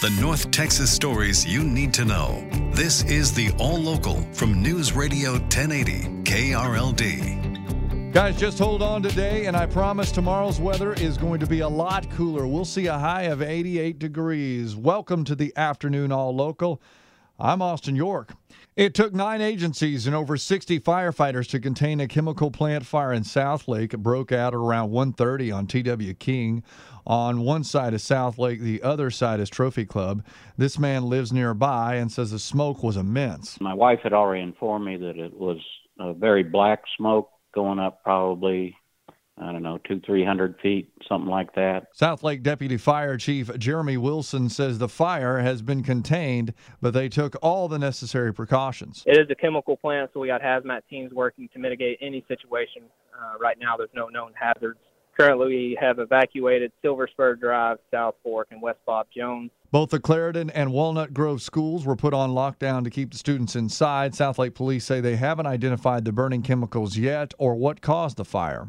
The North Texas stories you need to know. This is the All Local from News Radio 1080 KRLD. Guys, just hold on today, and I promise tomorrow's weather is going to be a lot cooler. We'll see a high of 88 degrees. Welcome to the afternoon All Local. I'm Austin York. It took nine agencies and over 60 firefighters to contain a chemical plant fire in Southlake. It broke out around 1:30 on TW King. On one side is Southlake, the other side is Trophy Club. This man lives nearby and says the smoke was immense. My wife had already informed me that it was a very black smoke going up probably I don't know, two, three hundred feet, something like that. Southlake Deputy Fire Chief Jeremy Wilson says the fire has been contained, but they took all the necessary precautions. It is a chemical plant, so we got hazmat teams working to mitigate any situation. Uh, right now, there's no known hazards. Currently, we have evacuated Silver Spur Drive, South Fork, and West Bob Jones. Both the Clarendon and Walnut Grove schools were put on lockdown to keep the students inside. Southlake police say they haven't identified the burning chemicals yet or what caused the fire.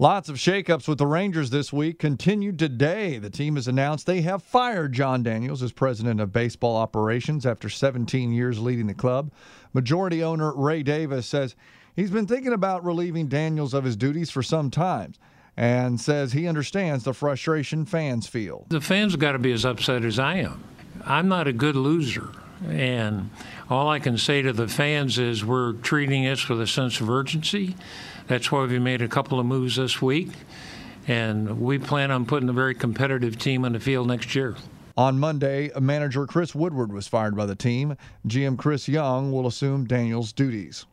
Lots of shakeups with the Rangers this week continued today. The team has announced they have fired Jon Daniels as president of baseball operations after 17 years leading the club. Majority owner Ray Davis says he's been thinking about relieving Daniels of his duties for some time and says he understands the frustration fans feel. The fans got to be as upset as I am. I'm not a good loser. And all I can say to the fans is we're treating this with a sense of urgency. That's why we made a couple of moves this week, and we plan on putting a very competitive team on the field next year. On Monday, manager Chris Woodward was fired by the team. GM Chris Young will assume Daniels' duties.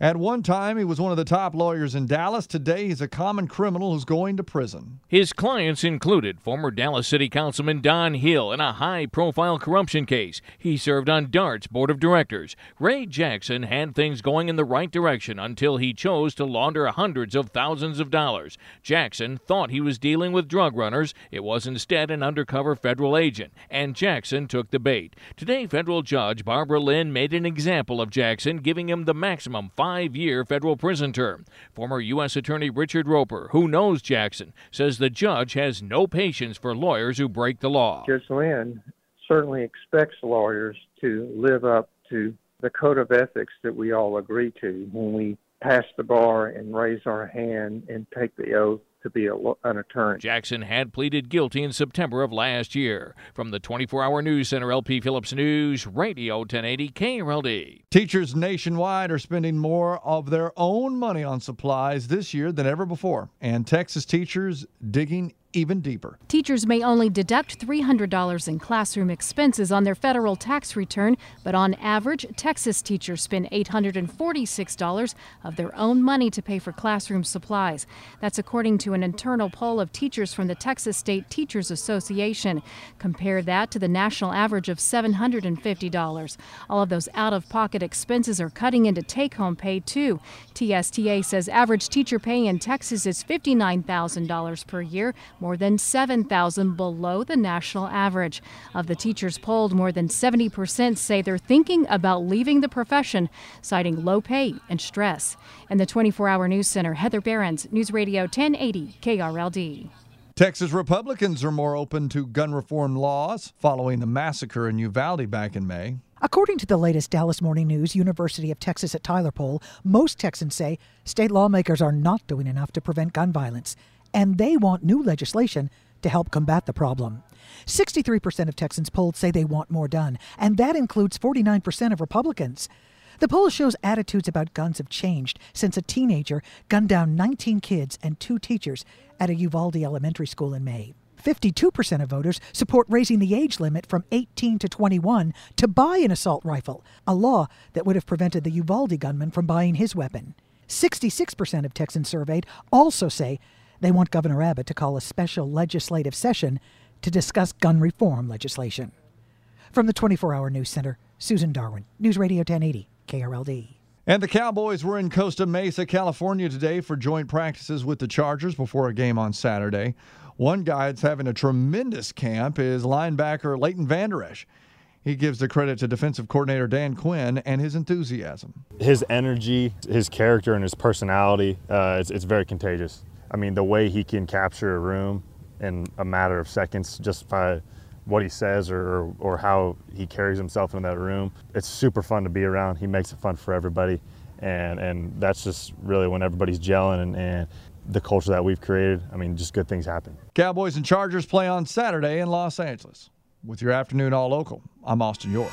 At one time, he was one of the top lawyers in Dallas. Today, he's a common criminal who's going to prison. His clients included former Dallas City Councilman Don Hill in a high profile corruption case. He served on DART's board of directors. Ray Jackson had things going in the right direction until he chose to launder hundreds of thousands of dollars. Jackson thought he was dealing with drug runners. It was instead an undercover federal agent, and Jackson took the bait. Today, federal judge Barbara Lynn made an example of Jackson, giving him the maximum five year federal prison term. Former U.S. Attorney Richard Roper, who knows Jackson, says the judge has no patience for lawyers who break the law. Judge Lynn certainly expects lawyers to live up to the code of ethics that we all agree to when we pass the bar and raise our hand and take the oath to be a, an attorney. Jackson had pleaded guilty in September of last year. From the 24 hour news center, LP Phillips News, Radio 1080 KRLD. Teachers nationwide are spending more of their own money on supplies this year than ever before, and Texas teachers digging even deeper. Teachers may only deduct $300 in classroom expenses on their federal tax return, but on average, Texas teachers spend $846 of their own money to pay for classroom supplies. That's according to an internal poll of teachers from the Texas State Teachers Association. Compare that to the national average of $750. All of those out of pocket expenses are cutting into take home pay, too. TSTA says average teacher pay in Texas is $59,000 per year more than 7,000 below the national average. Of the teachers polled, more than 70% say they're thinking about leaving the profession, citing low pay and stress. In the 24 hour news center, Heather Behrens, News Radio 1080 KRLD. Texas Republicans are more open to gun reform laws following the massacre in Uvalde back in May. According to the latest Dallas Morning News, University of Texas at Tyler poll, most Texans say state lawmakers are not doing enough to prevent gun violence and they want new legislation to help combat the problem. 63% of Texans polled say they want more done, and that includes 49% of Republicans. The poll shows attitudes about guns have changed since a teenager gunned down 19 kids and two teachers at a Uvalde elementary school in May. 52% of voters support raising the age limit from 18 to 21 to buy an assault rifle, a law that would have prevented the Uvalde gunman from buying his weapon. 66% of Texans surveyed also say they want Governor Abbott to call a special legislative session to discuss gun reform legislation. From the 24 hour news center, Susan Darwin, News Radio 1080, KRLD. And the Cowboys were in Costa Mesa, California today for joint practices with the Chargers before a game on Saturday. One guy that's having a tremendous camp is linebacker Leighton Vander Esch. He gives the credit to defensive coordinator Dan Quinn and his enthusiasm. His energy, his character, and his personality, uh, it's, it's very contagious. I mean, the way he can capture a room in a matter of seconds just by what he says or, or how he carries himself in that room. It's super fun to be around. He makes it fun for everybody. And, and that's just really when everybody's gelling and, and the culture that we've created. I mean, just good things happen. Cowboys and Chargers play on Saturday in Los Angeles. With your afternoon all local, I'm Austin York.